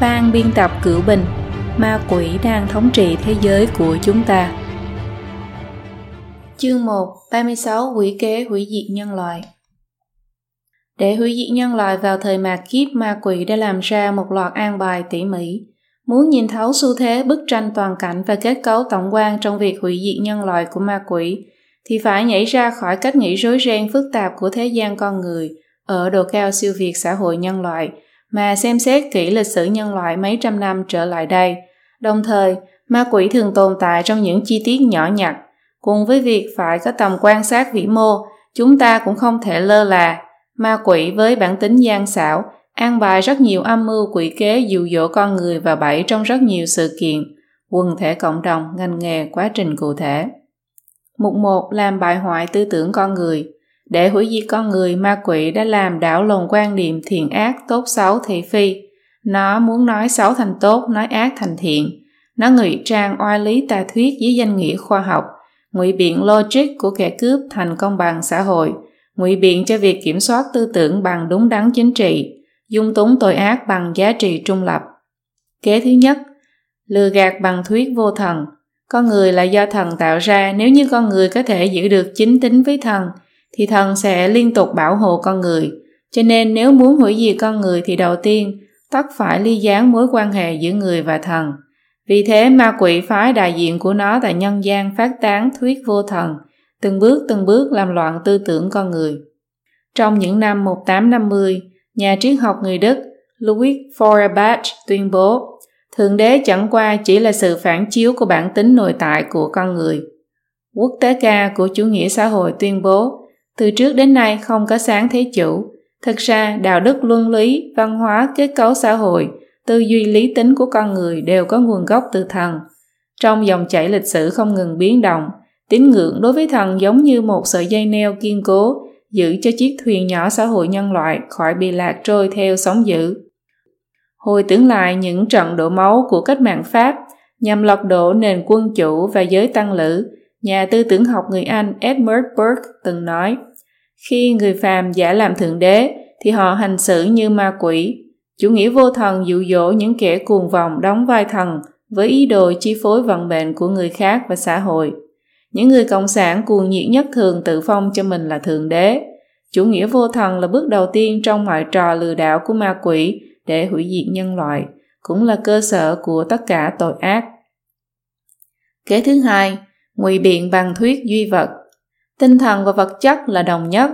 ban biên tập cửu bình ma quỷ đang thống trị thế giới của chúng ta. Chương 1 36 quỷ kế, hủy diệt nhân loại. Để hủy diệt nhân loại vào thời mạt kiếp, ma quỷ đã làm ra một loạt an bài tỉ mỉ. Muốn nhìn thấu xu thế, bức tranh toàn cảnh và kết cấu tổng quan trong việc hủy diệt nhân loại của ma quỷ, thì phải nhảy ra khỏi cách nghĩ rối ren phức tạp của thế gian con người ở độ cao siêu việt xã hội nhân loại mà xem xét kỹ lịch sử nhân loại mấy trăm năm trở lại đây. Đồng thời, ma quỷ thường tồn tại trong những chi tiết nhỏ nhặt. Cùng với việc phải có tầm quan sát vĩ mô, chúng ta cũng không thể lơ là. Ma quỷ với bản tính gian xảo, an bài rất nhiều âm mưu quỷ kế dụ dỗ con người và bẫy trong rất nhiều sự kiện, quần thể cộng đồng, ngành nghề, quá trình cụ thể. Mục 1 làm bại hoại tư tưởng con người. Để hủy diệt con người, ma quỷ đã làm đảo lộn quan niệm thiện ác, tốt xấu thị phi. Nó muốn nói xấu thành tốt, nói ác thành thiện. Nó ngụy trang oai lý tà thuyết dưới danh nghĩa khoa học, ngụy biện logic của kẻ cướp thành công bằng xã hội, ngụy biện cho việc kiểm soát tư tưởng bằng đúng đắn chính trị, dung túng tội ác bằng giá trị trung lập. Kế thứ nhất, lừa gạt bằng thuyết vô thần. Con người là do thần tạo ra, nếu như con người có thể giữ được chính tính với thần, thì thần sẽ liên tục bảo hộ con người. Cho nên nếu muốn hủy diệt con người thì đầu tiên, tất phải ly gián mối quan hệ giữa người và thần. Vì thế ma quỷ phái đại diện của nó tại nhân gian phát tán thuyết vô thần, từng bước từng bước làm loạn tư tưởng con người. Trong những năm 1850, nhà triết học người Đức Louis Feuerbach tuyên bố Thượng đế chẳng qua chỉ là sự phản chiếu của bản tính nội tại của con người. Quốc tế ca của chủ nghĩa xã hội tuyên bố từ trước đến nay không có sáng thế chủ. Thực ra, đạo đức luân lý, văn hóa, kết cấu xã hội, tư duy lý tính của con người đều có nguồn gốc từ thần. Trong dòng chảy lịch sử không ngừng biến động, tín ngưỡng đối với thần giống như một sợi dây neo kiên cố, giữ cho chiếc thuyền nhỏ xã hội nhân loại khỏi bị lạc trôi theo sóng dữ. Hồi tưởng lại những trận đổ máu của cách mạng Pháp nhằm lật đổ nền quân chủ và giới tăng lữ, Nhà tư tưởng học người Anh Edmund Burke từng nói, khi người phàm giả làm thượng đế thì họ hành xử như ma quỷ. Chủ nghĩa vô thần dụ dỗ những kẻ cuồng vọng đóng vai thần với ý đồ chi phối vận mệnh của người khác và xã hội. Những người cộng sản cuồng nhiệt nhất thường tự phong cho mình là thượng đế. Chủ nghĩa vô thần là bước đầu tiên trong mọi trò lừa đảo của ma quỷ để hủy diệt nhân loại, cũng là cơ sở của tất cả tội ác. Kế thứ hai, ngụy biện bằng thuyết duy vật. Tinh thần và vật chất là đồng nhất.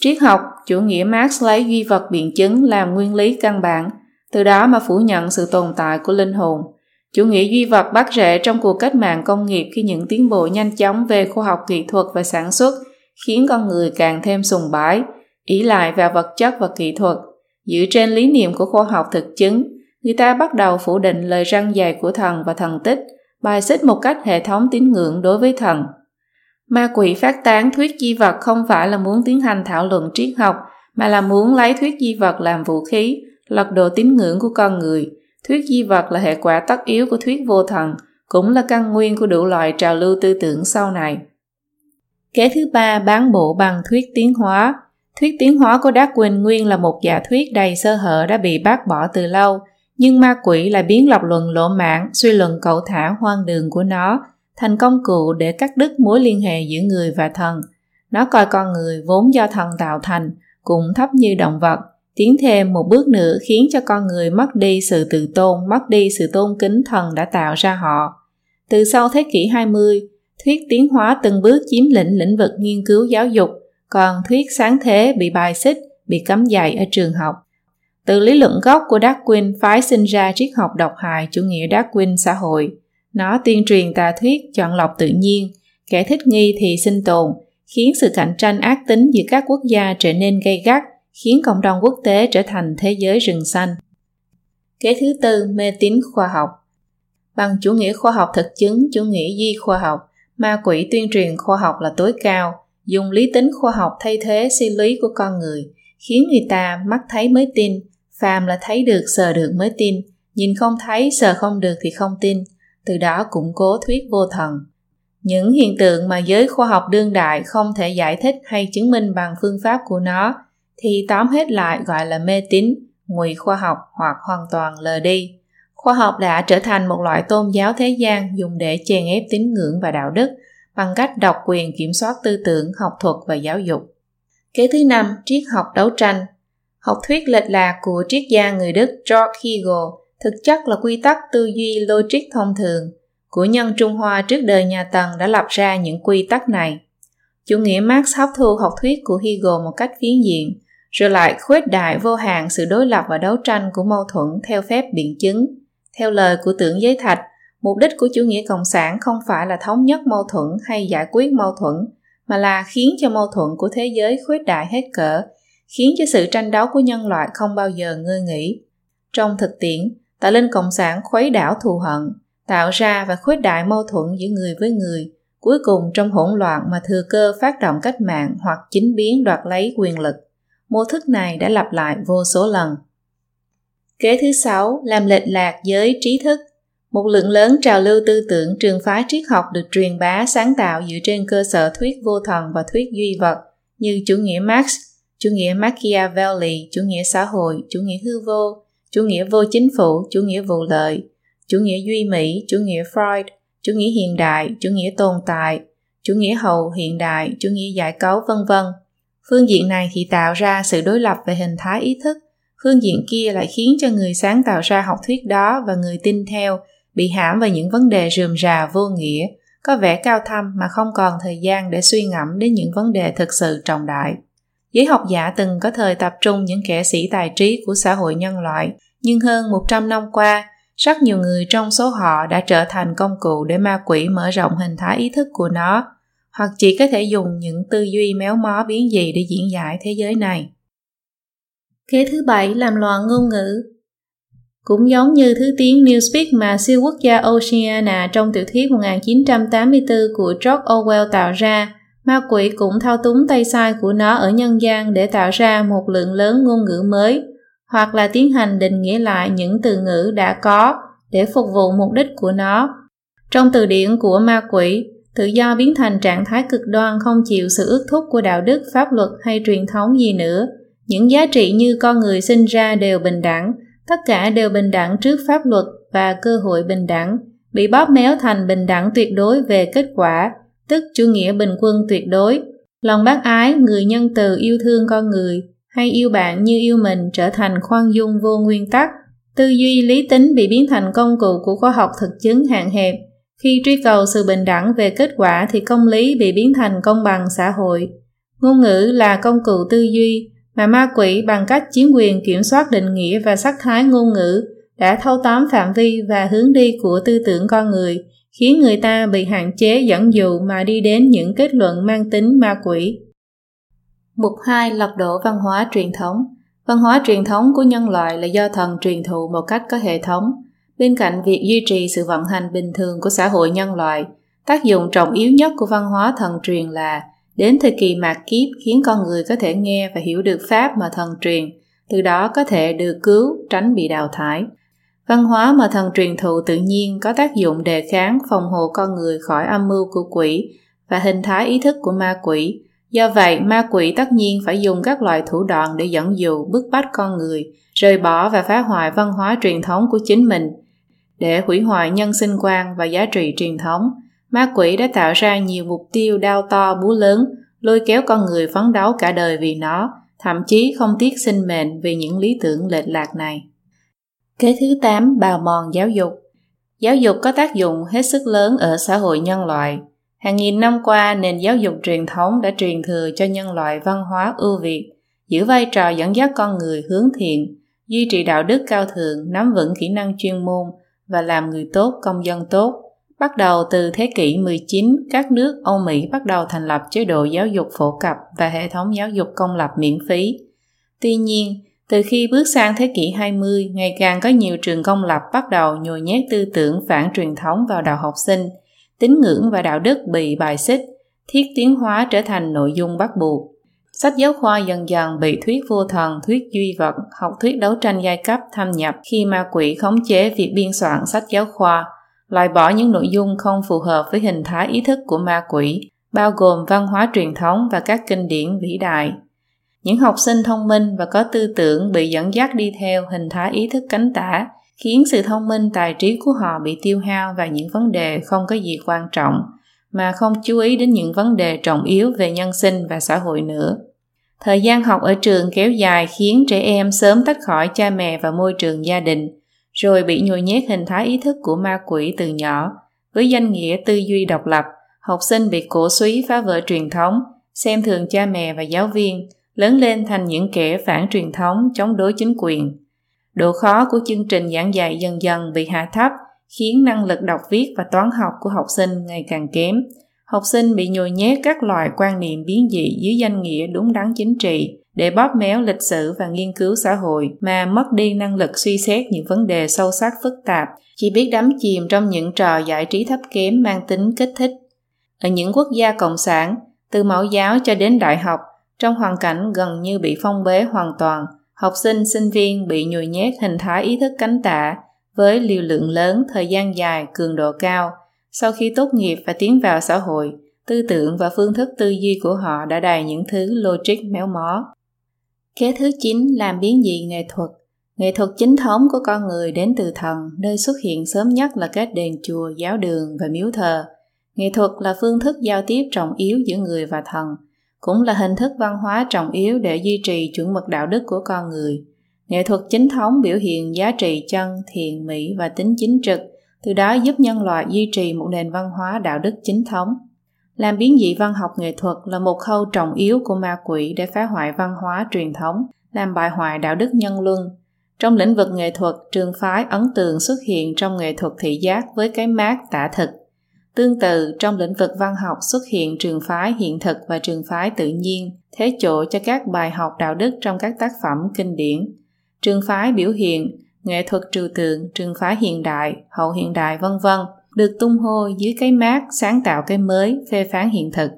Triết học, chủ nghĩa marx lấy duy vật biện chứng làm nguyên lý căn bản, từ đó mà phủ nhận sự tồn tại của linh hồn. Chủ nghĩa duy vật bắt rễ trong cuộc cách mạng công nghiệp khi những tiến bộ nhanh chóng về khoa học kỹ thuật và sản xuất khiến con người càng thêm sùng bái, ý lại vào vật chất và kỹ thuật. Dựa trên lý niệm của khoa học thực chứng, người ta bắt đầu phủ định lời răng dài của thần và thần tích bài xích một cách hệ thống tín ngưỡng đối với thần. Ma quỷ phát tán thuyết di vật không phải là muốn tiến hành thảo luận triết học, mà là muốn lấy thuyết di vật làm vũ khí, lật đổ tín ngưỡng của con người. Thuyết di vật là hệ quả tất yếu của thuyết vô thần, cũng là căn nguyên của đủ loại trào lưu tư tưởng sau này. Kế thứ ba bán bộ bằng thuyết tiến hóa. Thuyết tiến hóa của Darwin nguyên là một giả thuyết đầy sơ hở đã bị bác bỏ từ lâu, nhưng ma quỷ lại biến lập luận lỗ mãn, suy luận cậu thả hoang đường của nó thành công cụ để cắt đứt mối liên hệ giữa người và thần. Nó coi con người vốn do thần tạo thành, cũng thấp như động vật, tiến thêm một bước nữa khiến cho con người mất đi sự tự tôn, mất đi sự tôn kính thần đã tạo ra họ. Từ sau thế kỷ 20, thuyết tiến hóa từng bước chiếm lĩnh lĩnh vực nghiên cứu giáo dục, còn thuyết sáng thế bị bài xích, bị cấm dạy ở trường học. Từ lý luận gốc của Darwin phái sinh ra triết học độc hại chủ nghĩa Darwin xã hội. Nó tuyên truyền tà thuyết chọn lọc tự nhiên, kẻ thích nghi thì sinh tồn, khiến sự cạnh tranh ác tính giữa các quốc gia trở nên gay gắt, khiến cộng đồng quốc tế trở thành thế giới rừng xanh. Kế thứ tư, mê tín khoa học. Bằng chủ nghĩa khoa học thực chứng, chủ nghĩa di khoa học, ma quỷ tuyên truyền khoa học là tối cao, dùng lý tính khoa học thay thế suy lý của con người, khiến người ta mắt thấy mới tin, phàm là thấy được sờ được mới tin nhìn không thấy sờ không được thì không tin từ đó củng cố thuyết vô thần những hiện tượng mà giới khoa học đương đại không thể giải thích hay chứng minh bằng phương pháp của nó thì tóm hết lại gọi là mê tín ngụy khoa học hoặc hoàn toàn lờ đi. Khoa học đã trở thành một loại tôn giáo thế gian dùng để chèn ép tín ngưỡng và đạo đức bằng cách độc quyền kiểm soát tư tưởng, học thuật và giáo dục. Kế thứ năm, triết học đấu tranh. Học thuyết lệch lạc của triết gia người Đức George Hegel thực chất là quy tắc tư duy logic thông thường của nhân Trung Hoa trước đời nhà Tần đã lập ra những quy tắc này. Chủ nghĩa Marx hấp thu học thuyết của Hegel một cách phiến diện, rồi lại khuếch đại vô hạn sự đối lập và đấu tranh của mâu thuẫn theo phép biện chứng. Theo lời của tưởng giới thạch, mục đích của chủ nghĩa cộng sản không phải là thống nhất mâu thuẫn hay giải quyết mâu thuẫn, mà là khiến cho mâu thuẫn của thế giới khuếch đại hết cỡ, khiến cho sự tranh đấu của nhân loại không bao giờ ngơi nghỉ. Trong thực tiễn, tà linh cộng sản khuấy đảo thù hận, tạo ra và khuếch đại mâu thuẫn giữa người với người, cuối cùng trong hỗn loạn mà thừa cơ phát động cách mạng hoặc chính biến đoạt lấy quyền lực. Mô thức này đã lặp lại vô số lần. Kế thứ sáu, làm lệch lạc giới trí thức. Một lượng lớn trào lưu tư tưởng trường phái triết học được truyền bá sáng tạo dựa trên cơ sở thuyết vô thần và thuyết duy vật như chủ nghĩa Marx, chủ nghĩa Machiavelli, chủ nghĩa xã hội, chủ nghĩa hư vô, chủ nghĩa vô chính phủ, chủ nghĩa vụ lợi, chủ nghĩa duy mỹ, chủ nghĩa Freud, chủ nghĩa hiện đại, chủ nghĩa tồn tại, chủ nghĩa hậu hiện đại, chủ nghĩa giải cấu vân vân. Phương diện này thì tạo ra sự đối lập về hình thái ý thức, phương diện kia lại khiến cho người sáng tạo ra học thuyết đó và người tin theo bị hãm vào những vấn đề rườm rà vô nghĩa, có vẻ cao thâm mà không còn thời gian để suy ngẫm đến những vấn đề thực sự trọng đại. Giới học giả từng có thời tập trung những kẻ sĩ tài trí của xã hội nhân loại, nhưng hơn 100 năm qua, rất nhiều người trong số họ đã trở thành công cụ để ma quỷ mở rộng hình thái ý thức của nó, hoặc chỉ có thể dùng những tư duy méo mó biến dị để diễn giải thế giới này. Kế thứ bảy làm loạn ngôn ngữ cũng giống như thứ tiếng Newspeak mà siêu quốc gia Oceania trong tiểu thuyết 1984 của George Orwell tạo ra, ma quỷ cũng thao túng tay sai của nó ở nhân gian để tạo ra một lượng lớn ngôn ngữ mới, hoặc là tiến hành định nghĩa lại những từ ngữ đã có để phục vụ mục đích của nó. Trong từ điển của ma quỷ, tự do biến thành trạng thái cực đoan không chịu sự ước thúc của đạo đức, pháp luật hay truyền thống gì nữa. Những giá trị như con người sinh ra đều bình đẳng, tất cả đều bình đẳng trước pháp luật và cơ hội bình đẳng, bị bóp méo thành bình đẳng tuyệt đối về kết quả, tức chủ nghĩa bình quân tuyệt đối. Lòng bác ái, người nhân từ yêu thương con người, hay yêu bạn như yêu mình trở thành khoan dung vô nguyên tắc, tư duy lý tính bị biến thành công cụ của khoa học thực chứng hạn hẹp. Khi truy cầu sự bình đẳng về kết quả thì công lý bị biến thành công bằng xã hội. Ngôn ngữ là công cụ tư duy, mà ma quỷ bằng cách chiếm quyền kiểm soát định nghĩa và sắc thái ngôn ngữ đã thâu tóm phạm vi và hướng đi của tư tưởng con người, khiến người ta bị hạn chế dẫn dụ mà đi đến những kết luận mang tính ma quỷ. Mục 2 lật đổ văn hóa truyền thống Văn hóa truyền thống của nhân loại là do thần truyền thụ một cách có hệ thống. Bên cạnh việc duy trì sự vận hành bình thường của xã hội nhân loại, tác dụng trọng yếu nhất của văn hóa thần truyền là đến thời kỳ mạt kiếp khiến con người có thể nghe và hiểu được pháp mà thần truyền, từ đó có thể được cứu, tránh bị đào thải. Văn hóa mà thần truyền thụ tự nhiên có tác dụng đề kháng phòng hộ con người khỏi âm mưu của quỷ và hình thái ý thức của ma quỷ, Do vậy, ma quỷ tất nhiên phải dùng các loại thủ đoạn để dẫn dụ, bức bách con người, rời bỏ và phá hoại văn hóa truyền thống của chính mình. Để hủy hoại nhân sinh quan và giá trị truyền thống, ma quỷ đã tạo ra nhiều mục tiêu đau to búa lớn, lôi kéo con người phấn đấu cả đời vì nó, thậm chí không tiếc sinh mệnh vì những lý tưởng lệch lạc này. Kế thứ 8. Bào mòn giáo dục Giáo dục có tác dụng hết sức lớn ở xã hội nhân loại, Hàng nghìn năm qua, nền giáo dục truyền thống đã truyền thừa cho nhân loại văn hóa ưu việt, giữ vai trò dẫn dắt con người hướng thiện, duy trì đạo đức cao thượng, nắm vững kỹ năng chuyên môn và làm người tốt, công dân tốt. Bắt đầu từ thế kỷ 19, các nước Âu Mỹ bắt đầu thành lập chế độ giáo dục phổ cập và hệ thống giáo dục công lập miễn phí. Tuy nhiên, từ khi bước sang thế kỷ 20, ngày càng có nhiều trường công lập bắt đầu nhồi nhét tư tưởng phản truyền thống vào đầu học sinh – tín ngưỡng và đạo đức bị bài xích, thiết tiến hóa trở thành nội dung bắt buộc. Sách giáo khoa dần dần bị thuyết vô thần, thuyết duy vật, học thuyết đấu tranh giai cấp thâm nhập khi ma quỷ khống chế việc biên soạn sách giáo khoa, loại bỏ những nội dung không phù hợp với hình thái ý thức của ma quỷ, bao gồm văn hóa truyền thống và các kinh điển vĩ đại. Những học sinh thông minh và có tư tưởng bị dẫn dắt đi theo hình thái ý thức cánh tả, khiến sự thông minh tài trí của họ bị tiêu hao vào những vấn đề không có gì quan trọng, mà không chú ý đến những vấn đề trọng yếu về nhân sinh và xã hội nữa. Thời gian học ở trường kéo dài khiến trẻ em sớm tách khỏi cha mẹ và môi trường gia đình, rồi bị nhồi nhét hình thái ý thức của ma quỷ từ nhỏ, với danh nghĩa tư duy độc lập, học sinh bị cổ suý phá vỡ truyền thống, xem thường cha mẹ và giáo viên, lớn lên thành những kẻ phản truyền thống chống đối chính quyền. Độ khó của chương trình giảng dạy dần dần bị hạ thấp, khiến năng lực đọc viết và toán học của học sinh ngày càng kém. Học sinh bị nhồi nhét các loại quan niệm biến dị dưới danh nghĩa đúng đắn chính trị để bóp méo lịch sử và nghiên cứu xã hội mà mất đi năng lực suy xét những vấn đề sâu sắc phức tạp, chỉ biết đắm chìm trong những trò giải trí thấp kém mang tính kích thích. Ở những quốc gia cộng sản, từ mẫu giáo cho đến đại học, trong hoàn cảnh gần như bị phong bế hoàn toàn, học sinh, sinh viên bị nhồi nhét hình thái ý thức cánh tạ với liều lượng lớn, thời gian dài, cường độ cao. Sau khi tốt nghiệp và tiến vào xã hội, tư tưởng và phương thức tư duy của họ đã đầy những thứ logic méo mó. Kế thứ 9 làm biến dị nghệ thuật. Nghệ thuật chính thống của con người đến từ thần, nơi xuất hiện sớm nhất là các đền chùa, giáo đường và miếu thờ. Nghệ thuật là phương thức giao tiếp trọng yếu giữa người và thần, cũng là hình thức văn hóa trọng yếu để duy trì chuẩn mực đạo đức của con người. Nghệ thuật chính thống biểu hiện giá trị chân, thiện, mỹ và tính chính trực, từ đó giúp nhân loại duy trì một nền văn hóa đạo đức chính thống. Làm biến dị văn học nghệ thuật là một khâu trọng yếu của ma quỷ để phá hoại văn hóa truyền thống, làm bại hoại đạo đức nhân luân. Trong lĩnh vực nghệ thuật, trường phái ấn tượng xuất hiện trong nghệ thuật thị giác với cái mát tả thực. Tương tự, trong lĩnh vực văn học xuất hiện trường phái hiện thực và trường phái tự nhiên, thế chỗ cho các bài học đạo đức trong các tác phẩm kinh điển. Trường phái biểu hiện, nghệ thuật trừu tượng, trường phái hiện đại, hậu hiện đại vân vân được tung hô dưới cái mát sáng tạo cái mới, phê phán hiện thực.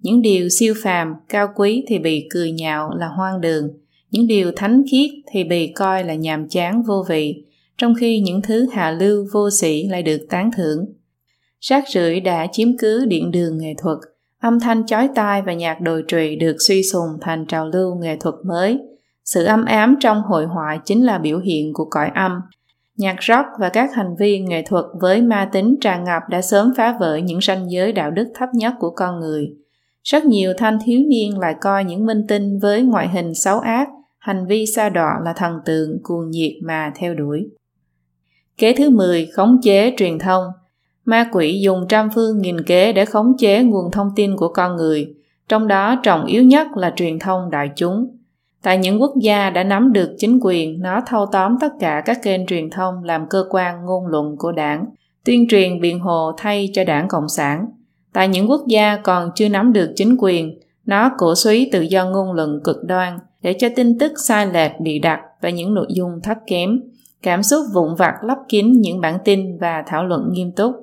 Những điều siêu phàm, cao quý thì bị cười nhạo là hoang đường, những điều thánh khiết thì bị coi là nhàm chán vô vị, trong khi những thứ hạ lưu vô sĩ lại được tán thưởng. Rác rưởi đã chiếm cứ điện đường nghệ thuật, âm thanh chói tai và nhạc đồi trụy được suy sùng thành trào lưu nghệ thuật mới. Sự âm ám trong hội họa chính là biểu hiện của cõi âm, Nhạc rock và các hành vi nghệ thuật với ma tính tràn ngập đã sớm phá vỡ những ranh giới đạo đức thấp nhất của con người. Rất nhiều thanh thiếu niên lại coi những minh tinh với ngoại hình xấu ác, hành vi xa đọa là thần tượng cuồng nhiệt mà theo đuổi. Kế thứ 10. Khống chế truyền thông Ma quỷ dùng trăm phương nghìn kế để khống chế nguồn thông tin của con người, trong đó trọng yếu nhất là truyền thông đại chúng. Tại những quốc gia đã nắm được chính quyền, nó thâu tóm tất cả các kênh truyền thông làm cơ quan ngôn luận của đảng, tuyên truyền biện hộ thay cho đảng Cộng sản. Tại những quốc gia còn chưa nắm được chính quyền, nó cổ suý tự do ngôn luận cực đoan để cho tin tức sai lệch bị đặt và những nội dung thấp kém, cảm xúc vụn vặt lấp kín những bản tin và thảo luận nghiêm túc.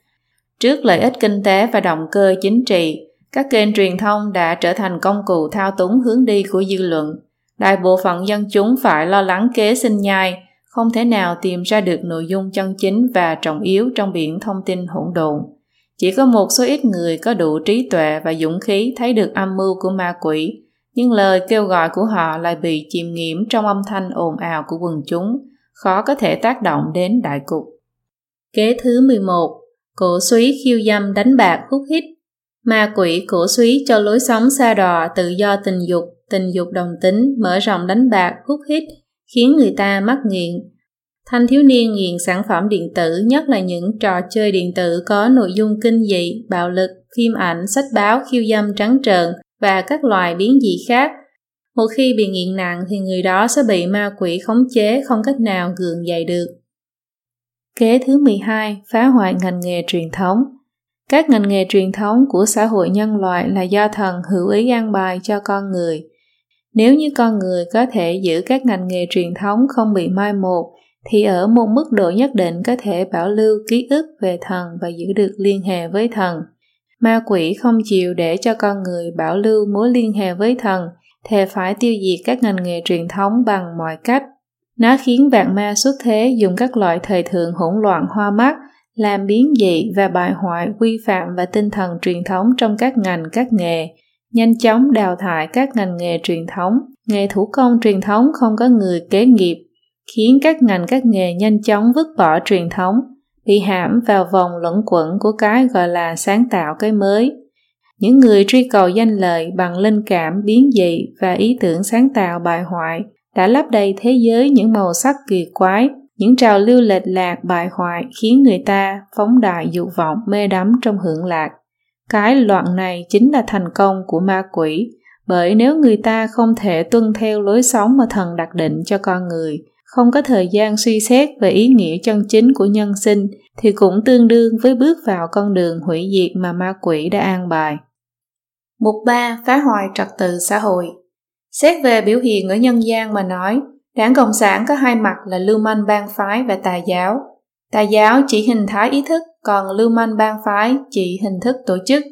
Trước lợi ích kinh tế và động cơ chính trị, các kênh truyền thông đã trở thành công cụ thao túng hướng đi của dư luận đại bộ phận dân chúng phải lo lắng kế sinh nhai, không thể nào tìm ra được nội dung chân chính và trọng yếu trong biển thông tin hỗn độn. Chỉ có một số ít người có đủ trí tuệ và dũng khí thấy được âm mưu của ma quỷ, nhưng lời kêu gọi của họ lại bị chìm nghiễm trong âm thanh ồn ào của quần chúng, khó có thể tác động đến đại cục. Kế thứ 11. Cổ suý khiêu dâm đánh bạc hút hít Ma quỷ cổ suý cho lối sống xa đò tự do tình dục tình dục đồng tính, mở rộng đánh bạc, hút hít, khiến người ta mắc nghiện. Thanh thiếu niên nghiện sản phẩm điện tử, nhất là những trò chơi điện tử có nội dung kinh dị, bạo lực, phim ảnh, sách báo, khiêu dâm trắng trợn và các loài biến dị khác. Một khi bị nghiện nặng thì người đó sẽ bị ma quỷ khống chế không cách nào gượng dậy được. Kế thứ 12. Phá hoại ngành nghề truyền thống Các ngành nghề truyền thống của xã hội nhân loại là do thần hữu ý an bài cho con người. Nếu như con người có thể giữ các ngành nghề truyền thống không bị mai một, thì ở một mức độ nhất định có thể bảo lưu ký ức về thần và giữ được liên hệ với thần. Ma quỷ không chịu để cho con người bảo lưu mối liên hệ với thần, thề phải tiêu diệt các ngành nghề truyền thống bằng mọi cách. Nó khiến vạn ma xuất thế dùng các loại thời thượng hỗn loạn hoa mắt, làm biến dị và bại hoại quy phạm và tinh thần truyền thống trong các ngành các nghề, nhanh chóng đào thải các ngành nghề truyền thống nghề thủ công truyền thống không có người kế nghiệp, khiến các ngành các nghề nhanh chóng vứt bỏ truyền thống, bị hãm vào vòng luẩn quẩn của cái gọi là sáng tạo cái mới. Những người truy cầu danh lợi bằng linh cảm biến dị và ý tưởng sáng tạo bài hoại đã lấp đầy thế giới những màu sắc kỳ quái, những trào lưu lệch lạc bài hoại khiến người ta phóng đại dục vọng mê đắm trong hưởng lạc. Cái loạn này chính là thành công của ma quỷ, bởi nếu người ta không thể tuân theo lối sống mà thần đặt định cho con người, không có thời gian suy xét về ý nghĩa chân chính của nhân sinh thì cũng tương đương với bước vào con đường hủy diệt mà ma quỷ đã an bài. Mục 3. Phá hoại trật tự xã hội Xét về biểu hiện ở nhân gian mà nói, đảng Cộng sản có hai mặt là lưu manh bang phái và tà giáo. Tà giáo chỉ hình thái ý thức, còn lưu manh bang phái chỉ hình thức tổ chức.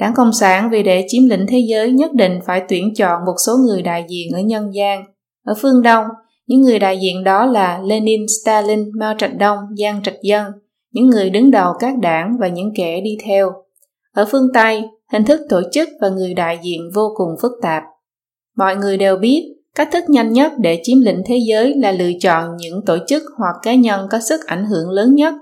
Đảng Cộng sản vì để chiếm lĩnh thế giới nhất định phải tuyển chọn một số người đại diện ở nhân gian. Ở phương Đông, những người đại diện đó là Lenin, Stalin, Mao Trạch Đông, Giang Trạch Dân, những người đứng đầu các đảng và những kẻ đi theo. Ở phương Tây, hình thức tổ chức và người đại diện vô cùng phức tạp. Mọi người đều biết, cách thức nhanh nhất để chiếm lĩnh thế giới là lựa chọn những tổ chức hoặc cá nhân có sức ảnh hưởng lớn nhất.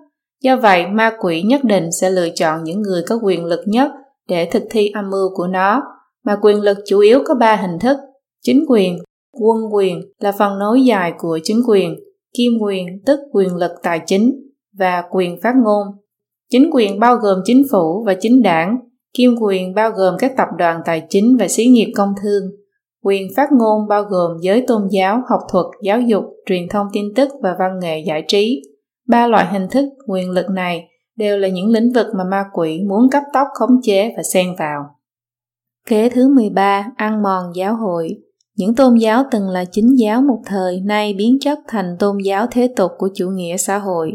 Do vậy, ma quỷ nhất định sẽ lựa chọn những người có quyền lực nhất để thực thi âm mưu của nó, mà quyền lực chủ yếu có ba hình thức, chính quyền, quân quyền là phần nối dài của chính quyền, kim quyền tức quyền lực tài chính và quyền phát ngôn. Chính quyền bao gồm chính phủ và chính đảng, kim quyền bao gồm các tập đoàn tài chính và xí nghiệp công thương, quyền phát ngôn bao gồm giới tôn giáo, học thuật, giáo dục, truyền thông tin tức và văn nghệ giải trí. Ba loại hình thức quyền lực này đều là những lĩnh vực mà ma quỷ muốn cấp tốc khống chế và xen vào. Kế thứ 13, ăn mòn giáo hội. Những tôn giáo từng là chính giáo một thời nay biến chất thành tôn giáo thế tục của chủ nghĩa xã hội.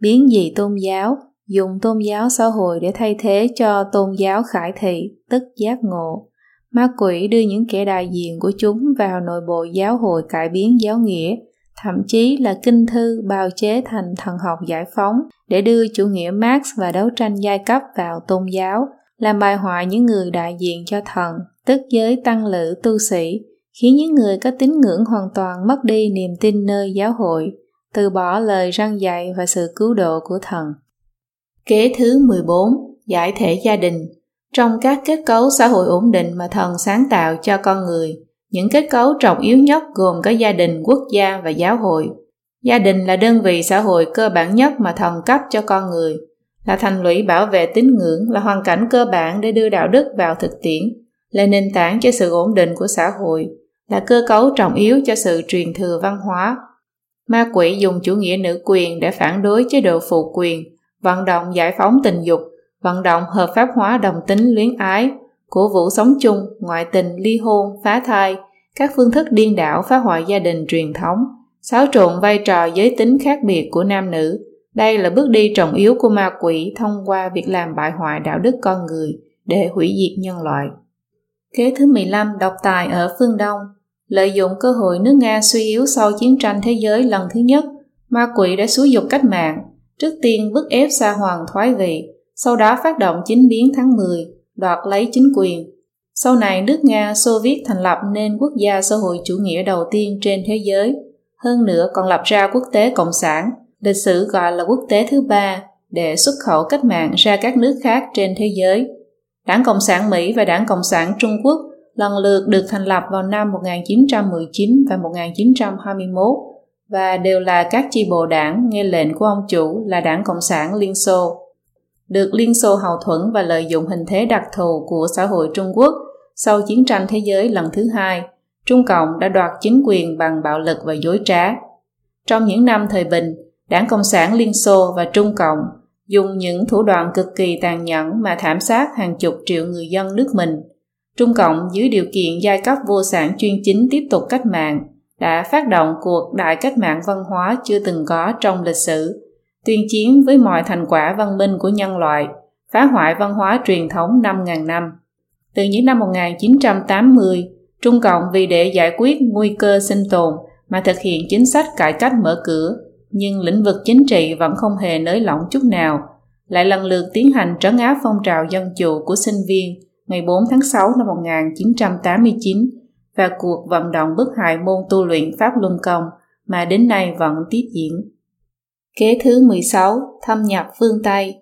Biến dị tôn giáo, dùng tôn giáo xã hội để thay thế cho tôn giáo khải thị, tức giác ngộ. Ma quỷ đưa những kẻ đại diện của chúng vào nội bộ giáo hội cải biến giáo nghĩa, thậm chí là kinh thư bào chế thành thần học giải phóng để đưa chủ nghĩa Marx và đấu tranh giai cấp vào tôn giáo, làm bài hoại những người đại diện cho thần, tức giới tăng lữ tu sĩ, khiến những người có tín ngưỡng hoàn toàn mất đi niềm tin nơi giáo hội, từ bỏ lời răng dạy và sự cứu độ của thần. Kế thứ 14. Giải thể gia đình trong các kết cấu xã hội ổn định mà thần sáng tạo cho con người, những kết cấu trọng yếu nhất gồm có gia đình, quốc gia và giáo hội. Gia đình là đơn vị xã hội cơ bản nhất mà thần cấp cho con người, là thành lũy bảo vệ tín ngưỡng, là hoàn cảnh cơ bản để đưa đạo đức vào thực tiễn, là nền tảng cho sự ổn định của xã hội, là cơ cấu trọng yếu cho sự truyền thừa văn hóa. Ma quỷ dùng chủ nghĩa nữ quyền để phản đối chế độ phụ quyền, vận động giải phóng tình dục, vận động hợp pháp hóa đồng tính luyến ái, cổ vũ sống chung, ngoại tình, ly hôn, phá thai, các phương thức điên đảo phá hoại gia đình truyền thống, xáo trộn vai trò giới tính khác biệt của nam nữ. Đây là bước đi trọng yếu của ma quỷ thông qua việc làm bại hoại đạo đức con người để hủy diệt nhân loại. Kế thứ 15 độc tài ở phương Đông Lợi dụng cơ hội nước Nga suy yếu sau chiến tranh thế giới lần thứ nhất, ma quỷ đã xúi dục cách mạng, trước tiên bức ép Sa Hoàng thoái vị, sau đó phát động chính biến tháng 10, đoạt lấy chính quyền. Sau này nước Nga Xô Viết thành lập nên quốc gia xã hội chủ nghĩa đầu tiên trên thế giới, hơn nữa còn lập ra quốc tế cộng sản, lịch sử gọi là quốc tế thứ ba, để xuất khẩu cách mạng ra các nước khác trên thế giới. Đảng Cộng sản Mỹ và Đảng Cộng sản Trung Quốc lần lượt được thành lập vào năm 1919 và 1921 và đều là các chi bộ đảng nghe lệnh của ông chủ là Đảng Cộng sản Liên Xô. Được Liên Xô hậu thuẫn và lợi dụng hình thế đặc thù của xã hội Trung Quốc sau chiến tranh thế giới lần thứ hai, Trung Cộng đã đoạt chính quyền bằng bạo lực và dối trá. Trong những năm thời bình, Đảng Cộng sản Liên Xô và Trung Cộng dùng những thủ đoạn cực kỳ tàn nhẫn mà thảm sát hàng chục triệu người dân nước mình – Trung Cộng dưới điều kiện giai cấp vô sản chuyên chính tiếp tục cách mạng đã phát động cuộc đại cách mạng văn hóa chưa từng có trong lịch sử, tuyên chiến với mọi thành quả văn minh của nhân loại, phá hoại văn hóa truyền thống 5.000 năm. Từ những năm 1980, Trung Cộng vì để giải quyết nguy cơ sinh tồn mà thực hiện chính sách cải cách mở cửa, nhưng lĩnh vực chính trị vẫn không hề nới lỏng chút nào, lại lần lượt tiến hành trấn áp phong trào dân chủ của sinh viên, ngày 4 tháng 6 năm 1989 và cuộc vận động bức hại môn tu luyện Pháp Luân Công mà đến nay vẫn tiếp diễn. Kế thứ 16, thâm nhập phương Tây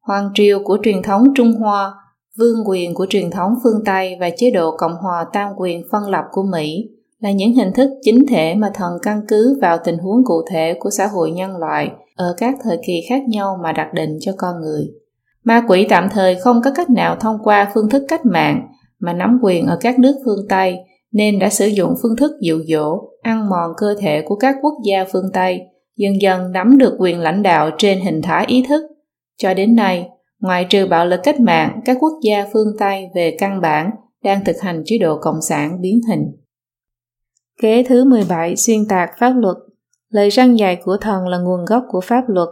Hoàng triều của truyền thống Trung Hoa, vương quyền của truyền thống phương Tây và chế độ Cộng hòa tam quyền phân lập của Mỹ là những hình thức chính thể mà thần căn cứ vào tình huống cụ thể của xã hội nhân loại ở các thời kỳ khác nhau mà đặt định cho con người. Ma quỷ tạm thời không có cách nào thông qua phương thức cách mạng mà nắm quyền ở các nước phương Tây nên đã sử dụng phương thức dụ dỗ, ăn mòn cơ thể của các quốc gia phương Tây, dần dần nắm được quyền lãnh đạo trên hình thái ý thức. Cho đến nay, ngoại trừ bạo lực cách mạng, các quốc gia phương Tây về căn bản đang thực hành chế độ cộng sản biến hình. Kế thứ 17 xuyên tạc pháp luật Lời răng dạy của thần là nguồn gốc của pháp luật,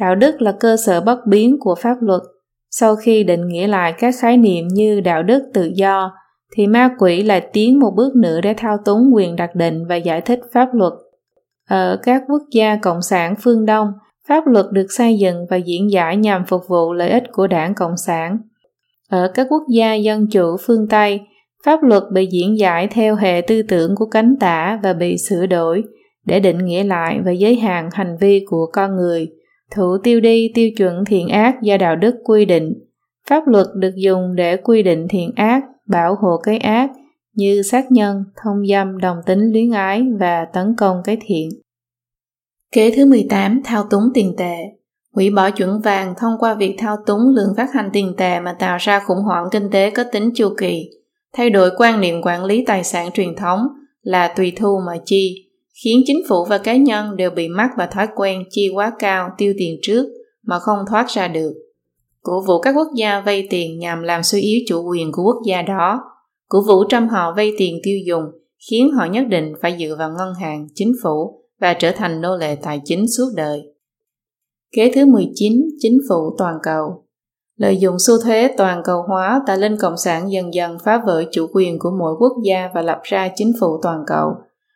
đạo đức là cơ sở bất biến của pháp luật. Sau khi định nghĩa lại các khái niệm như đạo đức tự do, thì ma quỷ lại tiến một bước nữa để thao túng quyền đặc định và giải thích pháp luật. Ở các quốc gia cộng sản phương Đông, pháp luật được xây dựng và diễn giải nhằm phục vụ lợi ích của đảng Cộng sản. Ở các quốc gia dân chủ phương Tây, pháp luật bị diễn giải theo hệ tư tưởng của cánh tả và bị sửa đổi để định nghĩa lại và giới hạn hành vi của con người, thủ tiêu đi tiêu chuẩn thiện ác do đạo đức quy định. Pháp luật được dùng để quy định thiện ác, bảo hộ cái ác như sát nhân, thông dâm, đồng tính luyến ái và tấn công cái thiện. Kế thứ 18 thao túng tiền tệ hủy bỏ chuẩn vàng thông qua việc thao túng lượng phát hành tiền tệ mà tạo ra khủng hoảng kinh tế có tính chu kỳ, thay đổi quan niệm quản lý tài sản truyền thống là tùy thu mà chi, khiến chính phủ và cá nhân đều bị mắc vào thói quen chi quá cao tiêu tiền trước mà không thoát ra được. Cổ vũ các quốc gia vay tiền nhằm làm suy yếu chủ quyền của quốc gia đó. Cổ vũ trăm họ vay tiền tiêu dùng khiến họ nhất định phải dựa vào ngân hàng, chính phủ và trở thành nô lệ tài chính suốt đời. Kế thứ 19, chính phủ toàn cầu. Lợi dụng xu thế toàn cầu hóa, tài linh cộng sản dần dần phá vỡ chủ quyền của mỗi quốc gia và lập ra chính phủ toàn cầu.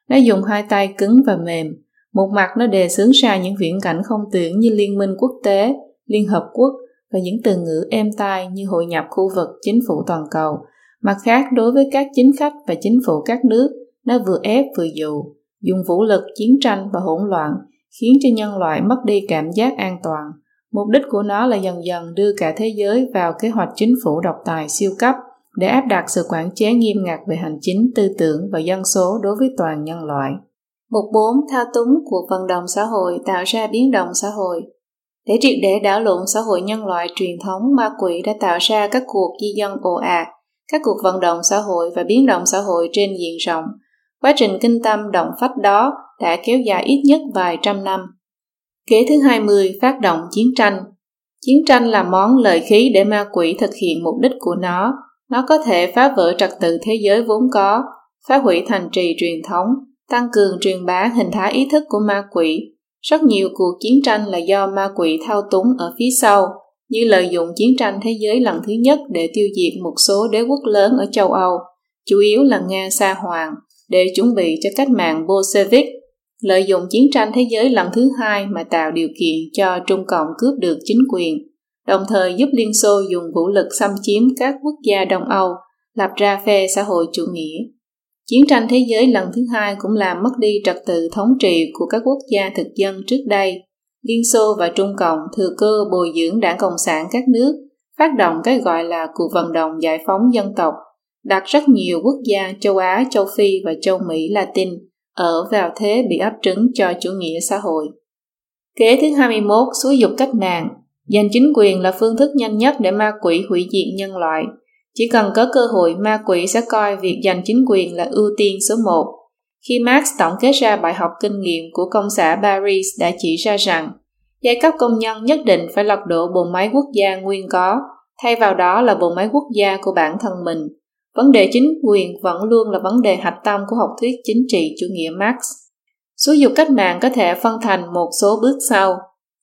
Nó dùng hai tay cứng và mềm. Một mặt nó đề xướng ra những viễn cảnh không tưởng như Liên minh quốc tế, Liên Hợp Quốc và những từ ngữ êm tai như hội nhập khu vực chính phủ toàn cầu. Mặt khác, đối với các chính khách và chính phủ các nước, nó vừa ép vừa dụ, dùng vũ lực, chiến tranh và hỗn loạn, khiến cho nhân loại mất đi cảm giác an toàn. Mục đích của nó là dần dần đưa cả thế giới vào kế hoạch chính phủ độc tài siêu cấp để áp đặt sự quản chế nghiêm ngặt về hành chính, tư tưởng và dân số đối với toàn nhân loại. Mục 4. Thao túng cuộc vận động xã hội tạo ra biến động xã hội để triệt để đảo lộn xã hội nhân loại truyền thống, ma quỷ đã tạo ra các cuộc di dân ồ ạt, các cuộc vận động xã hội và biến động xã hội trên diện rộng. Quá trình kinh tâm động phách đó đã kéo dài ít nhất vài trăm năm. Kế thứ 20, phát động chiến tranh. Chiến tranh là món lợi khí để ma quỷ thực hiện mục đích của nó. Nó có thể phá vỡ trật tự thế giới vốn có, phá hủy thành trì truyền thống, tăng cường truyền bá hình thái ý thức của ma quỷ rất nhiều cuộc chiến tranh là do ma quỷ thao túng ở phía sau, như lợi dụng chiến tranh thế giới lần thứ nhất để tiêu diệt một số đế quốc lớn ở châu Âu, chủ yếu là Nga Sa Hoàng, để chuẩn bị cho cách mạng Bolshevik, lợi dụng chiến tranh thế giới lần thứ hai mà tạo điều kiện cho Trung Cộng cướp được chính quyền, đồng thời giúp Liên Xô dùng vũ lực xâm chiếm các quốc gia Đông Âu, lập ra phe xã hội chủ nghĩa. Chiến tranh thế giới lần thứ hai cũng làm mất đi trật tự thống trị của các quốc gia thực dân trước đây. Liên Xô và Trung Cộng thừa cơ bồi dưỡng đảng Cộng sản các nước, phát động cái gọi là cuộc vận động giải phóng dân tộc, đặt rất nhiều quốc gia châu Á, châu Phi và châu Mỹ Latin ở vào thế bị áp trứng cho chủ nghĩa xã hội. Kế thứ 21, xúi dục cách mạng. Giành chính quyền là phương thức nhanh nhất để ma quỷ hủy diệt nhân loại. Chỉ cần có cơ hội, ma quỷ sẽ coi việc giành chính quyền là ưu tiên số một. Khi Marx tổng kết ra bài học kinh nghiệm của công xã Paris đã chỉ ra rằng giai cấp công nhân nhất định phải lật đổ bộ máy quốc gia nguyên có, thay vào đó là bộ máy quốc gia của bản thân mình. Vấn đề chính quyền vẫn luôn là vấn đề hạch tâm của học thuyết chính trị chủ nghĩa Marx. Xúi dục cách mạng có thể phân thành một số bước sau.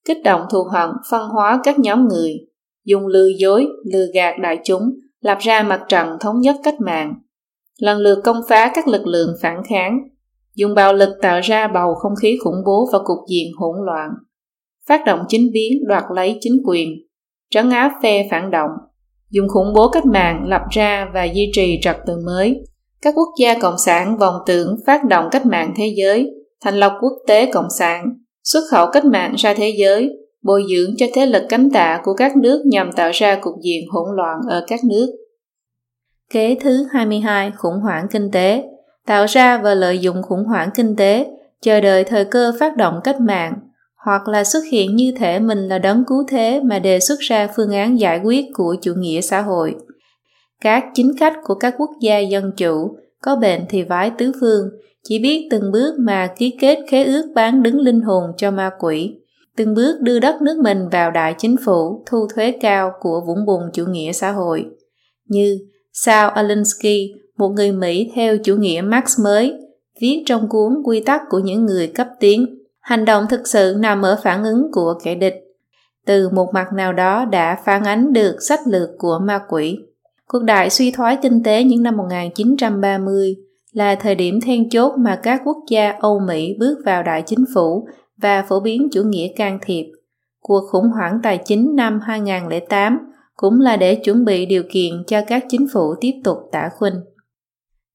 Kích động thù hận, phân hóa các nhóm người, dùng lừa dối, lừa gạt đại chúng, lập ra mặt trận thống nhất cách mạng, lần lượt công phá các lực lượng phản kháng, dùng bạo lực tạo ra bầu không khí khủng bố và cục diện hỗn loạn, phát động chính biến đoạt lấy chính quyền, trấn áp phe phản động, dùng khủng bố cách mạng lập ra và duy trì trật tự mới, các quốc gia cộng sản vòng tưởng phát động cách mạng thế giới, thành lập quốc tế cộng sản, xuất khẩu cách mạng ra thế giới, bồi dưỡng cho thế lực cánh tả của các nước nhằm tạo ra cục diện hỗn loạn ở các nước. Kế thứ 22 khủng hoảng kinh tế, tạo ra và lợi dụng khủng hoảng kinh tế, chờ đợi thời cơ phát động cách mạng, hoặc là xuất hiện như thể mình là đấng cứu thế mà đề xuất ra phương án giải quyết của chủ nghĩa xã hội. Các chính khách của các quốc gia dân chủ có bệnh thì vái tứ phương, chỉ biết từng bước mà ký kết khế ước bán đứng linh hồn cho ma quỷ, từng bước đưa đất nước mình vào đại chính phủ thu thuế cao của vũng bùn chủ nghĩa xã hội. Như Sao Alinsky, một người Mỹ theo chủ nghĩa Marx mới, viết trong cuốn Quy tắc của những người cấp tiến, hành động thực sự nằm ở phản ứng của kẻ địch. Từ một mặt nào đó đã phản ánh được sách lược của ma quỷ. Cuộc đại suy thoái kinh tế những năm 1930 là thời điểm then chốt mà các quốc gia Âu Mỹ bước vào đại chính phủ và phổ biến chủ nghĩa can thiệp. Cuộc khủng hoảng tài chính năm 2008 cũng là để chuẩn bị điều kiện cho các chính phủ tiếp tục tả khuynh.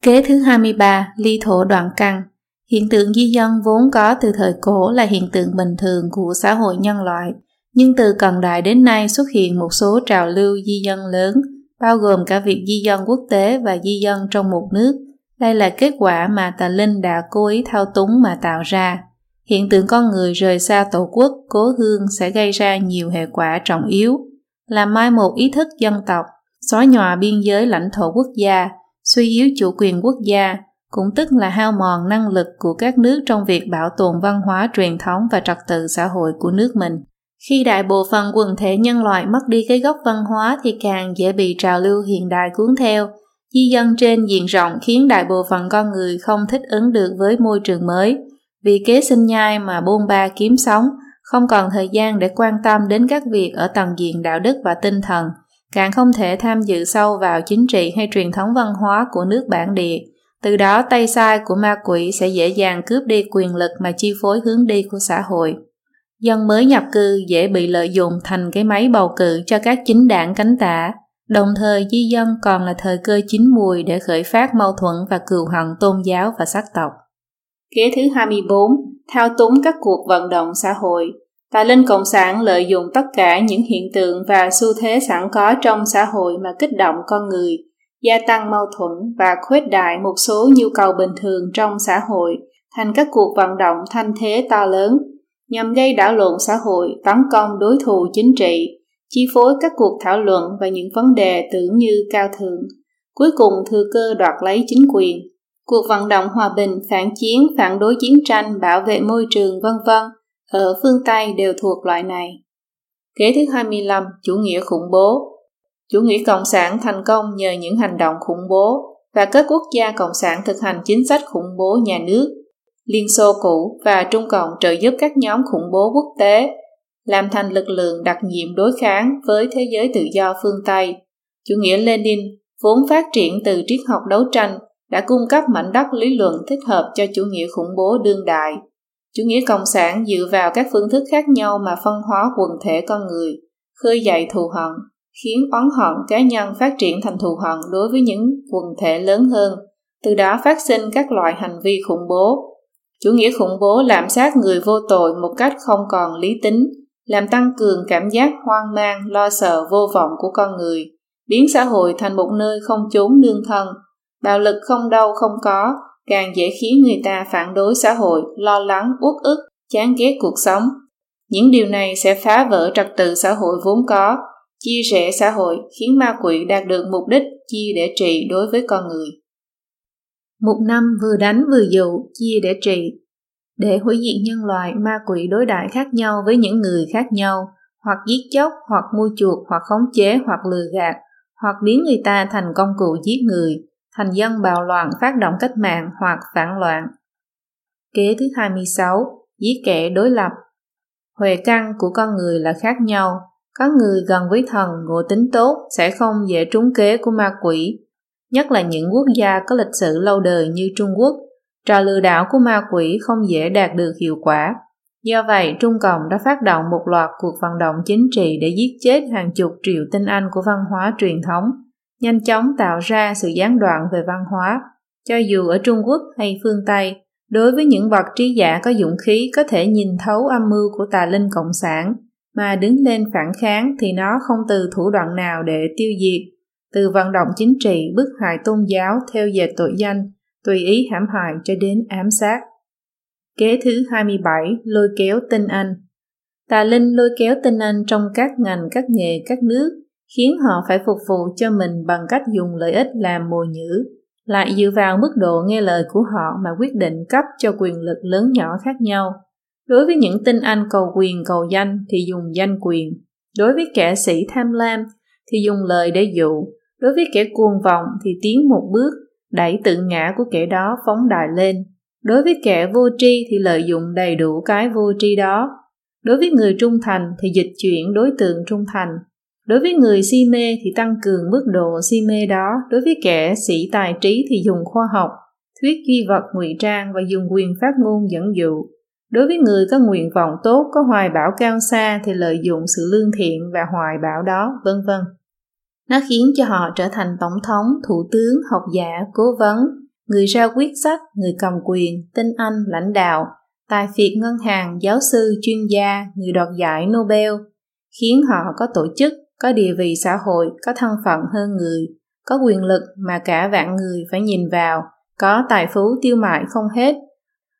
Kế thứ 23, ly thổ đoạn căn. Hiện tượng di dân vốn có từ thời cổ là hiện tượng bình thường của xã hội nhân loại, nhưng từ cận đại đến nay xuất hiện một số trào lưu di dân lớn, bao gồm cả việc di dân quốc tế và di dân trong một nước. Đây là kết quả mà tà linh đã cố ý thao túng mà tạo ra. Hiện tượng con người rời xa tổ quốc, cố hương sẽ gây ra nhiều hệ quả trọng yếu, làm mai một ý thức dân tộc, xóa nhòa biên giới lãnh thổ quốc gia, suy yếu chủ quyền quốc gia, cũng tức là hao mòn năng lực của các nước trong việc bảo tồn văn hóa truyền thống và trật tự xã hội của nước mình. Khi đại bộ phận quần thể nhân loại mất đi cái gốc văn hóa thì càng dễ bị trào lưu hiện đại cuốn theo. Di dân trên diện rộng khiến đại bộ phận con người không thích ứng được với môi trường mới. Vì kế sinh nhai mà bôn ba kiếm sống, không còn thời gian để quan tâm đến các việc ở tầng diện đạo đức và tinh thần, càng không thể tham dự sâu vào chính trị hay truyền thống văn hóa của nước bản địa. Từ đó tay sai của ma quỷ sẽ dễ dàng cướp đi quyền lực mà chi phối hướng đi của xã hội. Dân mới nhập cư dễ bị lợi dụng thành cái máy bầu cử cho các chính đảng cánh tả, đồng thời di dân còn là thời cơ chín mùi để khởi phát mâu thuẫn và cừu hận tôn giáo và sắc tộc. Kế thứ 24, thao túng các cuộc vận động xã hội. Tà linh Cộng sản lợi dụng tất cả những hiện tượng và xu thế sẵn có trong xã hội mà kích động con người, gia tăng mâu thuẫn và khuếch đại một số nhu cầu bình thường trong xã hội thành các cuộc vận động thanh thế to lớn, nhằm gây đảo lộn xã hội, tấn công đối thủ chính trị, chi phối các cuộc thảo luận và những vấn đề tưởng như cao thượng, cuối cùng thừa cơ đoạt lấy chính quyền. Cuộc vận động hòa bình, phản chiến, phản đối chiến tranh, bảo vệ môi trường, vân vân ở phương Tây đều thuộc loại này. Kế thứ 25, chủ nghĩa khủng bố. Chủ nghĩa cộng sản thành công nhờ những hành động khủng bố và các quốc gia cộng sản thực hành chính sách khủng bố nhà nước. Liên Xô cũ và Trung Cộng trợ giúp các nhóm khủng bố quốc tế làm thành lực lượng đặc nhiệm đối kháng với thế giới tự do phương Tây. Chủ nghĩa Lenin vốn phát triển từ triết học đấu tranh đã cung cấp mảnh đất lý luận thích hợp cho chủ nghĩa khủng bố đương đại. Chủ nghĩa cộng sản dựa vào các phương thức khác nhau mà phân hóa quần thể con người, khơi dậy thù hận, khiến oán hận cá nhân phát triển thành thù hận đối với những quần thể lớn hơn, từ đó phát sinh các loại hành vi khủng bố. Chủ nghĩa khủng bố lạm sát người vô tội một cách không còn lý tính, làm tăng cường cảm giác hoang mang, lo sợ vô vọng của con người, biến xã hội thành một nơi không chốn nương thân, bạo lực không đâu không có, càng dễ khiến người ta phản đối xã hội, lo lắng, uất ức, chán ghét cuộc sống. Những điều này sẽ phá vỡ trật tự xã hội vốn có, chia rẽ xã hội khiến ma quỷ đạt được mục đích chia để trị đối với con người. một năm vừa đánh vừa dụ, chia để trị. Để hủy diệt nhân loại, ma quỷ đối đại khác nhau với những người khác nhau, hoặc giết chóc, hoặc mua chuộc, hoặc khống chế, hoặc lừa gạt, hoặc biến người ta thành công cụ giết người, thành dân bạo loạn phát động cách mạng hoặc phản loạn. Kế thứ 26, giết kẻ đối lập. Huệ căn của con người là khác nhau. Có người gần với thần ngộ tính tốt sẽ không dễ trúng kế của ma quỷ, nhất là những quốc gia có lịch sử lâu đời như Trung Quốc. Trò lừa đảo của ma quỷ không dễ đạt được hiệu quả. Do vậy, Trung Cộng đã phát động một loạt cuộc vận động chính trị để giết chết hàng chục triệu tinh anh của văn hóa truyền thống nhanh chóng tạo ra sự gián đoạn về văn hóa. cho dù ở Trung Quốc hay phương Tây, đối với những bậc trí giả có dũng khí có thể nhìn thấu âm mưu của tà linh cộng sản mà đứng lên phản kháng thì nó không từ thủ đoạn nào để tiêu diệt, từ vận động chính trị, bức hại tôn giáo theo dệt tội danh, tùy ý hãm hại cho đến ám sát. Kế thứ 27, lôi kéo tinh anh. Tà linh lôi kéo tinh anh trong các ngành, các nghề, các nước, khiến họ phải phục vụ cho mình bằng cách dùng lợi ích làm mồi nhữ, lại dựa vào mức độ nghe lời của họ mà quyết định cấp cho quyền lực lớn nhỏ khác nhau. Đối với những tinh anh cầu quyền cầu danh thì dùng danh quyền, đối với kẻ sĩ tham lam thì dùng lời để dụ, đối với kẻ cuồng vọng thì tiến một bước, đẩy tự ngã của kẻ đó phóng đại lên. Đối với kẻ vô tri thì lợi dụng đầy đủ cái vô tri đó. Đối với người trung thành thì dịch chuyển đối tượng trung thành. Đối với người si mê thì tăng cường mức độ si mê đó. Đối với kẻ sĩ tài trí thì dùng khoa học, thuyết duy vật ngụy trang và dùng quyền phát ngôn dẫn dụ. Đối với người có nguyện vọng tốt, có hoài bão cao xa thì lợi dụng sự lương thiện và hoài bão đó, vân vân. Nó khiến cho họ trở thành tổng thống, thủ tướng, học giả, cố vấn, người ra quyết sách, người cầm quyền, tinh anh, lãnh đạo, tài phiệt ngân hàng, giáo sư, chuyên gia, người đoạt giải Nobel, khiến họ có tổ chức, có địa vị xã hội, có thân phận hơn người, có quyền lực mà cả vạn người phải nhìn vào, có tài phú tiêu mại không hết.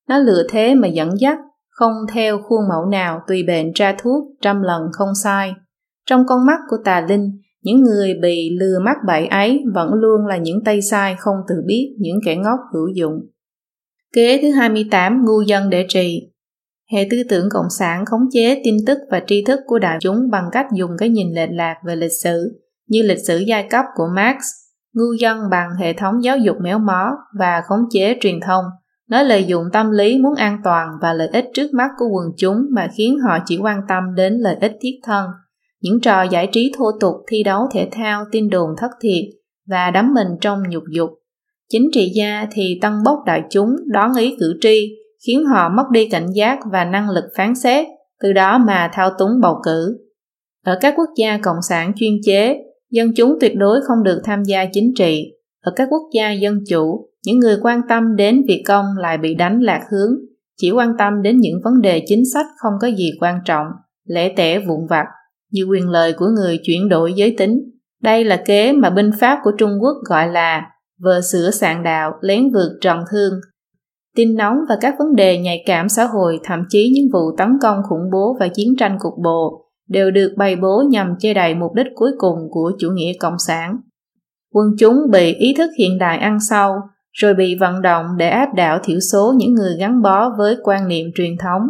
Nó lựa thế mà dẫn dắt, không theo khuôn mẫu nào tùy bệnh tra thuốc, trăm lần không sai. Trong con mắt của tà linh, những người bị lừa mắc bẫy ấy vẫn luôn là những tay sai không tự biết những kẻ ngốc hữu dụng. Kế thứ 28 ngu dân để trì Hệ tư tưởng cộng sản khống chế tin tức và tri thức của đại chúng bằng cách dùng cái nhìn lệch lạc về lịch sử, như lịch sử giai cấp của Marx, ngu dân bằng hệ thống giáo dục méo mó và khống chế truyền thông. Nó lợi dụng tâm lý muốn an toàn và lợi ích trước mắt của quần chúng mà khiến họ chỉ quan tâm đến lợi ích thiết thân – những trò giải trí thô tục thi đấu thể thao tin đồn thất thiệt và đắm mình trong nhục dục. Chính trị gia thì tăng bốc đại chúng đón ý cử tri, khiến họ mất đi cảnh giác và năng lực phán xét, từ đó mà thao túng bầu cử. Ở các quốc gia cộng sản chuyên chế, dân chúng tuyệt đối không được tham gia chính trị. Ở các quốc gia dân chủ, những người quan tâm đến việc công lại bị đánh lạc hướng, chỉ quan tâm đến những vấn đề chính sách không có gì quan trọng, lẻ tẻ vụn vặt như quyền lợi của người chuyển đổi giới tính. Đây là kế mà binh pháp của Trung Quốc gọi là vừa sửa sạn đạo, lén vượt tròn thương. Tin nóng và các vấn đề nhạy cảm xã hội, thậm chí những vụ tấn công khủng bố và chiến tranh cục bộ, đều được bày bố nhằm che đậy mục đích cuối cùng của chủ nghĩa cộng sản. Quân chúng bị ý thức hiện đại ăn sâu, rồi bị vận động để áp đảo thiểu số những người gắn bó với quan niệm truyền thống.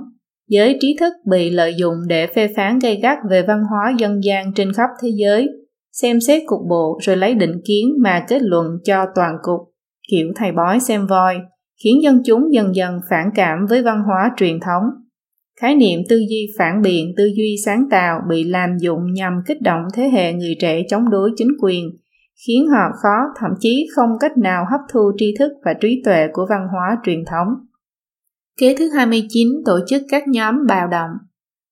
Giới trí thức bị lợi dụng để phê phán gay gắt về văn hóa dân gian trên khắp thế giới, xem xét cục bộ rồi lấy định kiến mà kết luận cho toàn cục, kiểu thầy bói xem voi, khiến dân chúng dần dần phản cảm với văn hóa truyền thống. Khái niệm tư duy phản biện, tư duy sáng tạo bị làm dụng nhằm kích động thế hệ người trẻ chống đối chính quyền, khiến họ khó, thậm chí không cách nào hấp thu tri thức và trí tuệ của văn hóa truyền thống. Kế thứ 29 tổ chức các nhóm bạo động.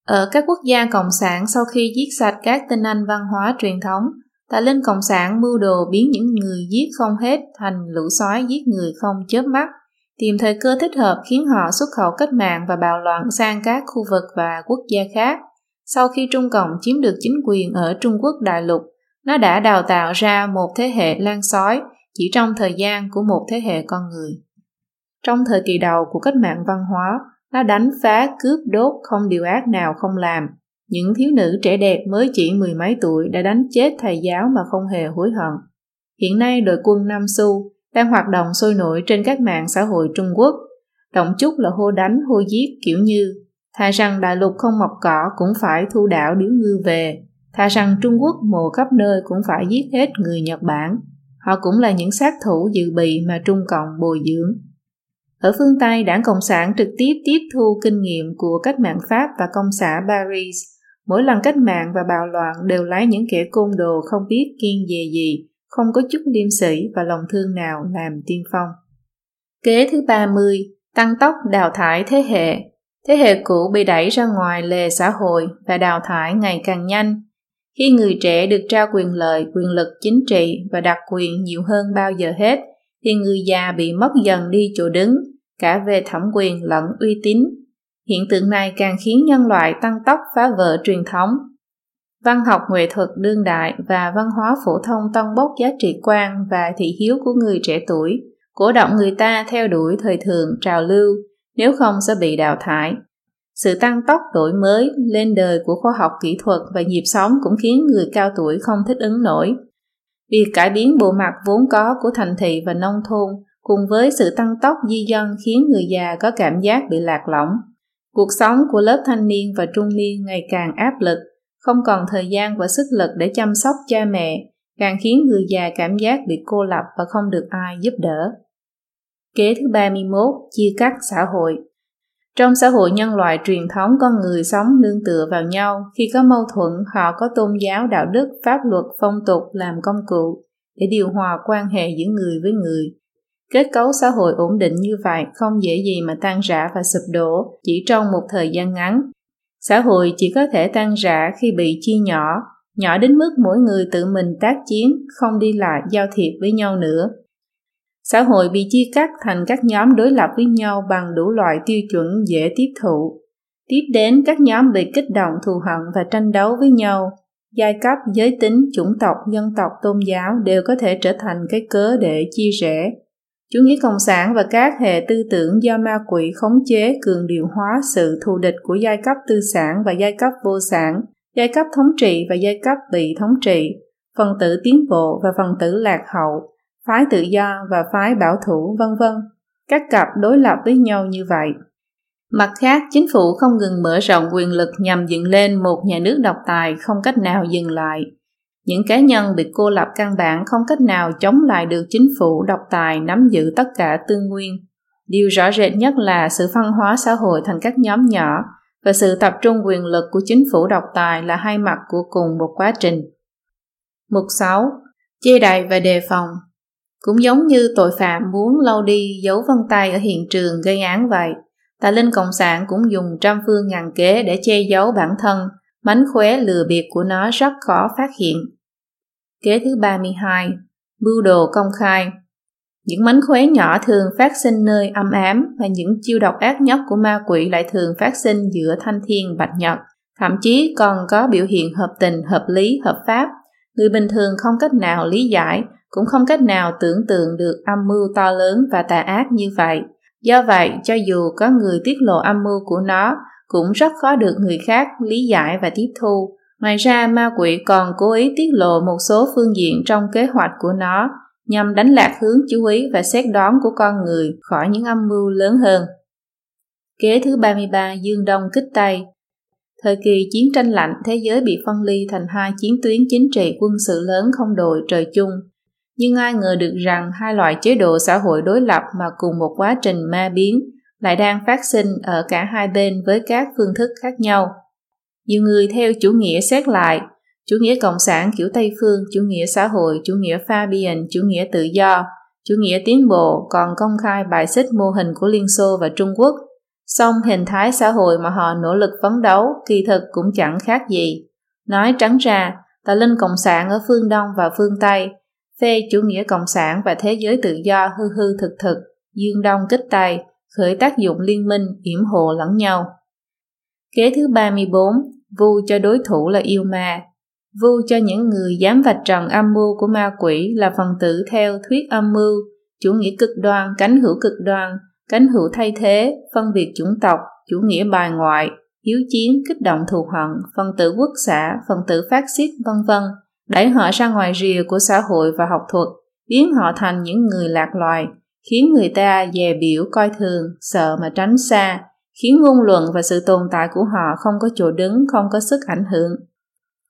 Ở các quốc gia cộng sản sau khi giết sạch các tinh anh văn hóa truyền thống, tà linh cộng sản mưu đồ biến những người giết không hết thành lũ sói giết người không chớp mắt, tìm thời cơ thích hợp khiến họ xuất khẩu cách mạng và bạo loạn sang các khu vực và quốc gia khác. Sau khi Trung Cộng chiếm được chính quyền ở Trung Quốc đại lục, nó đã đào tạo ra một thế hệ lan sói chỉ trong thời gian của một thế hệ con người. Trong thời kỳ đầu của cách mạng văn hóa, nó đánh phá cướp đốt không điều ác nào không làm. Những thiếu nữ trẻ đẹp mới chỉ mười mấy tuổi đã đánh chết thầy giáo mà không hề hối hận. Hiện nay đội quân Nam Su đang hoạt động sôi nổi trên các mạng xã hội Trung Quốc. Động chút là hô đánh hô giết kiểu như thà rằng đại lục không mọc cỏ cũng phải thu đảo điếu ngư về, thà rằng Trung Quốc mồ khắp nơi cũng phải giết hết người Nhật Bản. Họ cũng là những sát thủ dự bị mà Trung Cộng bồi dưỡng. Ở phương Tây, đảng Cộng sản trực tiếp tiếp thu kinh nghiệm của cách mạng Pháp và công xã Paris. Mỗi lần cách mạng và bạo loạn đều lái những kẻ côn đồ không biết kiên dè gì, không có chút liêm sĩ và lòng thương nào làm tiên phong. Kế thứ 30, tăng tốc đào thải thế hệ. Thế hệ cũ bị đẩy ra ngoài lề xã hội và đào thải ngày càng nhanh. Khi người trẻ được trao quyền lợi, quyền lực chính trị và đặc quyền nhiều hơn bao giờ hết – thì người già bị mất dần đi chỗ đứng, cả về thẩm quyền lẫn uy tín. Hiện tượng này càng khiến nhân loại tăng tốc phá vỡ truyền thống. Văn học nghệ thuật đương đại và văn hóa phổ thông tân bốc giá trị quan và thị hiếu của người trẻ tuổi, cổ động người ta theo đuổi thời thượng trào lưu, nếu không sẽ bị đào thải. Sự tăng tốc đổi mới lên đời của khoa học kỹ thuật và nhịp sống cũng khiến người cao tuổi không thích ứng nổi. Việc cải biến bộ mặt vốn có của thành thị và nông thôn cùng với sự tăng tốc di dân khiến người già có cảm giác bị lạc lõng. Cuộc sống của lớp thanh niên và trung niên ngày càng áp lực, không còn thời gian và sức lực để chăm sóc cha mẹ, càng khiến người già cảm giác bị cô lập và không được ai giúp đỡ. Kế thứ 31, chia cắt xã hội. Trong xã hội nhân loại truyền thống con người sống nương tựa vào nhau, khi có mâu thuẫn họ có tôn giáo đạo đức, pháp luật, phong tục làm công cụ để điều hòa quan hệ giữa người với người. Kết cấu xã hội ổn định như vậy không dễ gì mà tan rã và sụp đổ chỉ trong một thời gian ngắn. Xã hội chỉ có thể tan rã khi bị chia nhỏ, nhỏ đến mức mỗi người tự mình tác chiến, không đi lại giao thiệp với nhau nữa. Xã hội bị chia cắt thành các nhóm đối lập với nhau bằng đủ loại tiêu chuẩn dễ tiếp thụ. Tiếp đến các nhóm bị kích động thù hận và tranh đấu với nhau. Giai cấp, giới tính, chủng tộc, dân tộc, tôn giáo đều có thể trở thành cái cớ để chia rẽ. Chủ nghĩa cộng sản và các hệ tư tưởng do ma quỷ khống chế cường điều hóa sự thù địch của giai cấp tư sản và giai cấp vô sản, giai cấp thống trị và giai cấp bị thống trị, phần tử tiến bộ và phần tử lạc hậu, phái tự do và phái bảo thủ vân vân. Các cặp đối lập với nhau như vậy. Mặt khác chính phủ không ngừng mở rộng quyền lực nhằm dựng lên một nhà nước độc tài không cách nào dừng lại những cá nhân bị cô lập căn bản không cách nào chống lại được chính phủ độc tài nắm giữ tất cả tư nguyên điều rõ rệt nhất là sự phân hóa xã hội thành các nhóm nhỏ và sự tập trung quyền lực của chính phủ độc tài là hai mặt của cùng một quá trình. Mục 6. Chê đậy và đề phòng cũng giống như tội phạm muốn lau đi dấu vân tay ở hiện trường gây án vậy, tà linh cộng sản cũng dùng trăm phương ngàn kế để che giấu bản thân, mánh khóe lừa bịp của nó rất khó phát hiện. Kế thứ 32, mưu đồ công khai. Những mánh khóe nhỏ thường phát sinh nơi âm ám và những chiêu độc ác nhất của ma quỷ lại thường phát sinh giữa thanh thiên bạch nhật, thậm chí còn có biểu hiện hợp tình, hợp lý, hợp pháp. Người bình thường không cách nào lý giải cũng không cách nào tưởng tượng được âm mưu to lớn và tà ác như vậy. Do vậy, cho dù có người tiết lộ âm mưu của nó, cũng rất khó được người khác lý giải và tiếp thu. Ngoài ra, ma quỷ còn cố ý tiết lộ một số phương diện trong kế hoạch của nó nhằm đánh lạc hướng chú ý và xét đoán của con người khỏi những âm mưu lớn hơn. Kế thứ 33 Dương Đông kích Tây Thời kỳ chiến tranh lạnh, thế giới bị phân ly thành hai chiến tuyến chính trị quân sự lớn không đội trời chung nhưng ai ngờ được rằng hai loại chế độ xã hội đối lập mà cùng một quá trình ma biến lại đang phát sinh ở cả hai bên với các phương thức khác nhau. Nhiều người theo chủ nghĩa xét lại, chủ nghĩa cộng sản kiểu Tây phương, chủ nghĩa xã hội, chủ nghĩa Fabian, chủ nghĩa tự do, chủ nghĩa tiến bộ còn công khai bài xích mô hình của Liên Xô và Trung Quốc. Song hình thái xã hội mà họ nỗ lực phấn đấu kỳ thực cũng chẳng khác gì. Nói trắng ra, tà linh cộng sản ở phương Đông và phương Tây phê chủ nghĩa cộng sản và thế giới tự do hư hư thực thực, dương đông kích tây, khởi tác dụng liên minh, yểm hộ lẫn nhau. Kế thứ 34, vu cho đối thủ là yêu ma. Vu cho những người dám vạch trần âm mưu của ma quỷ là phần tử theo thuyết âm mưu, chủ nghĩa cực đoan, cánh hữu cực đoan, cánh hữu thay thế, phân biệt chủng tộc, chủ nghĩa bài ngoại, hiếu chiến, kích động thù hận, phần tử quốc xã, phần tử phát xít, vân vân đẩy họ ra ngoài rìa của xã hội và học thuật, biến họ thành những người lạc loài, khiến người ta dè biểu coi thường, sợ mà tránh xa, khiến ngôn luận và sự tồn tại của họ không có chỗ đứng, không có sức ảnh hưởng.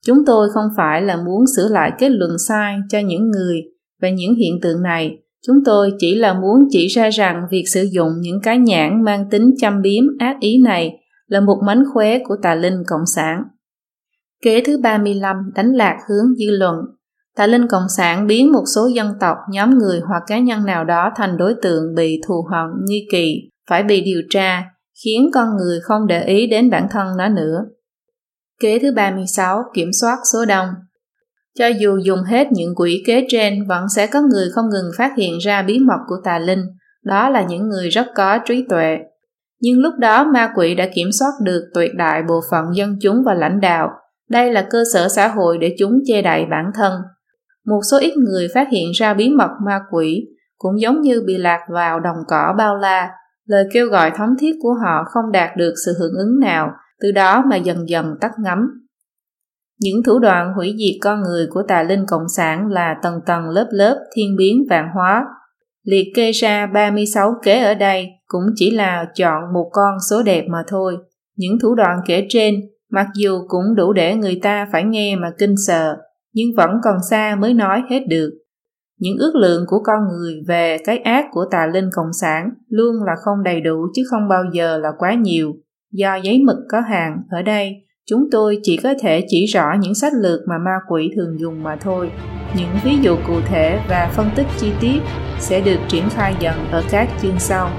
Chúng tôi không phải là muốn sửa lại kết luận sai cho những người và những hiện tượng này, chúng tôi chỉ là muốn chỉ ra rằng việc sử dụng những cái nhãn mang tính châm biếm ác ý này là một mánh khóe của tà linh cộng sản. Kế thứ 35 đánh lạc hướng dư luận. Tà linh cộng sản biến một số dân tộc, nhóm người hoặc cá nhân nào đó thành đối tượng bị thù hận, nghi kỳ, phải bị điều tra, khiến con người không để ý đến bản thân nó nữa. Kế thứ 36 kiểm soát số đông. Cho dù dùng hết những quỷ kế trên, vẫn sẽ có người không ngừng phát hiện ra bí mật của tà linh, đó là những người rất có trí tuệ. Nhưng lúc đó ma quỷ đã kiểm soát được tuyệt đại bộ phận dân chúng và lãnh đạo. Đây là cơ sở xã hội để chúng che đậy bản thân. Một số ít người phát hiện ra bí mật ma quỷ, cũng giống như bị lạc vào đồng cỏ bao la, lời kêu gọi thống thiết của họ không đạt được sự hưởng ứng nào, từ đó mà dần dần tắt ngấm. Những thủ đoạn hủy diệt con người của tà linh cộng sản là tầng tầng lớp lớp thiên biến vạn hóa. Liệt kê ra 36 kế ở đây cũng chỉ là chọn một con số đẹp mà thôi. Những thủ đoạn kể trên, mặc dù cũng đủ để người ta phải nghe mà kinh sợ, nhưng vẫn còn xa mới nói hết được. Những ước lượng của con người về cái ác của tà linh cộng sản luôn là không đầy đủ chứ không bao giờ là quá nhiều. Do giấy mực có hàng ở đây, chúng tôi chỉ có thể chỉ rõ những sách lược mà ma quỷ thường dùng mà thôi. Những ví dụ cụ thể và phân tích chi tiết sẽ được triển khai dần ở các chương sau.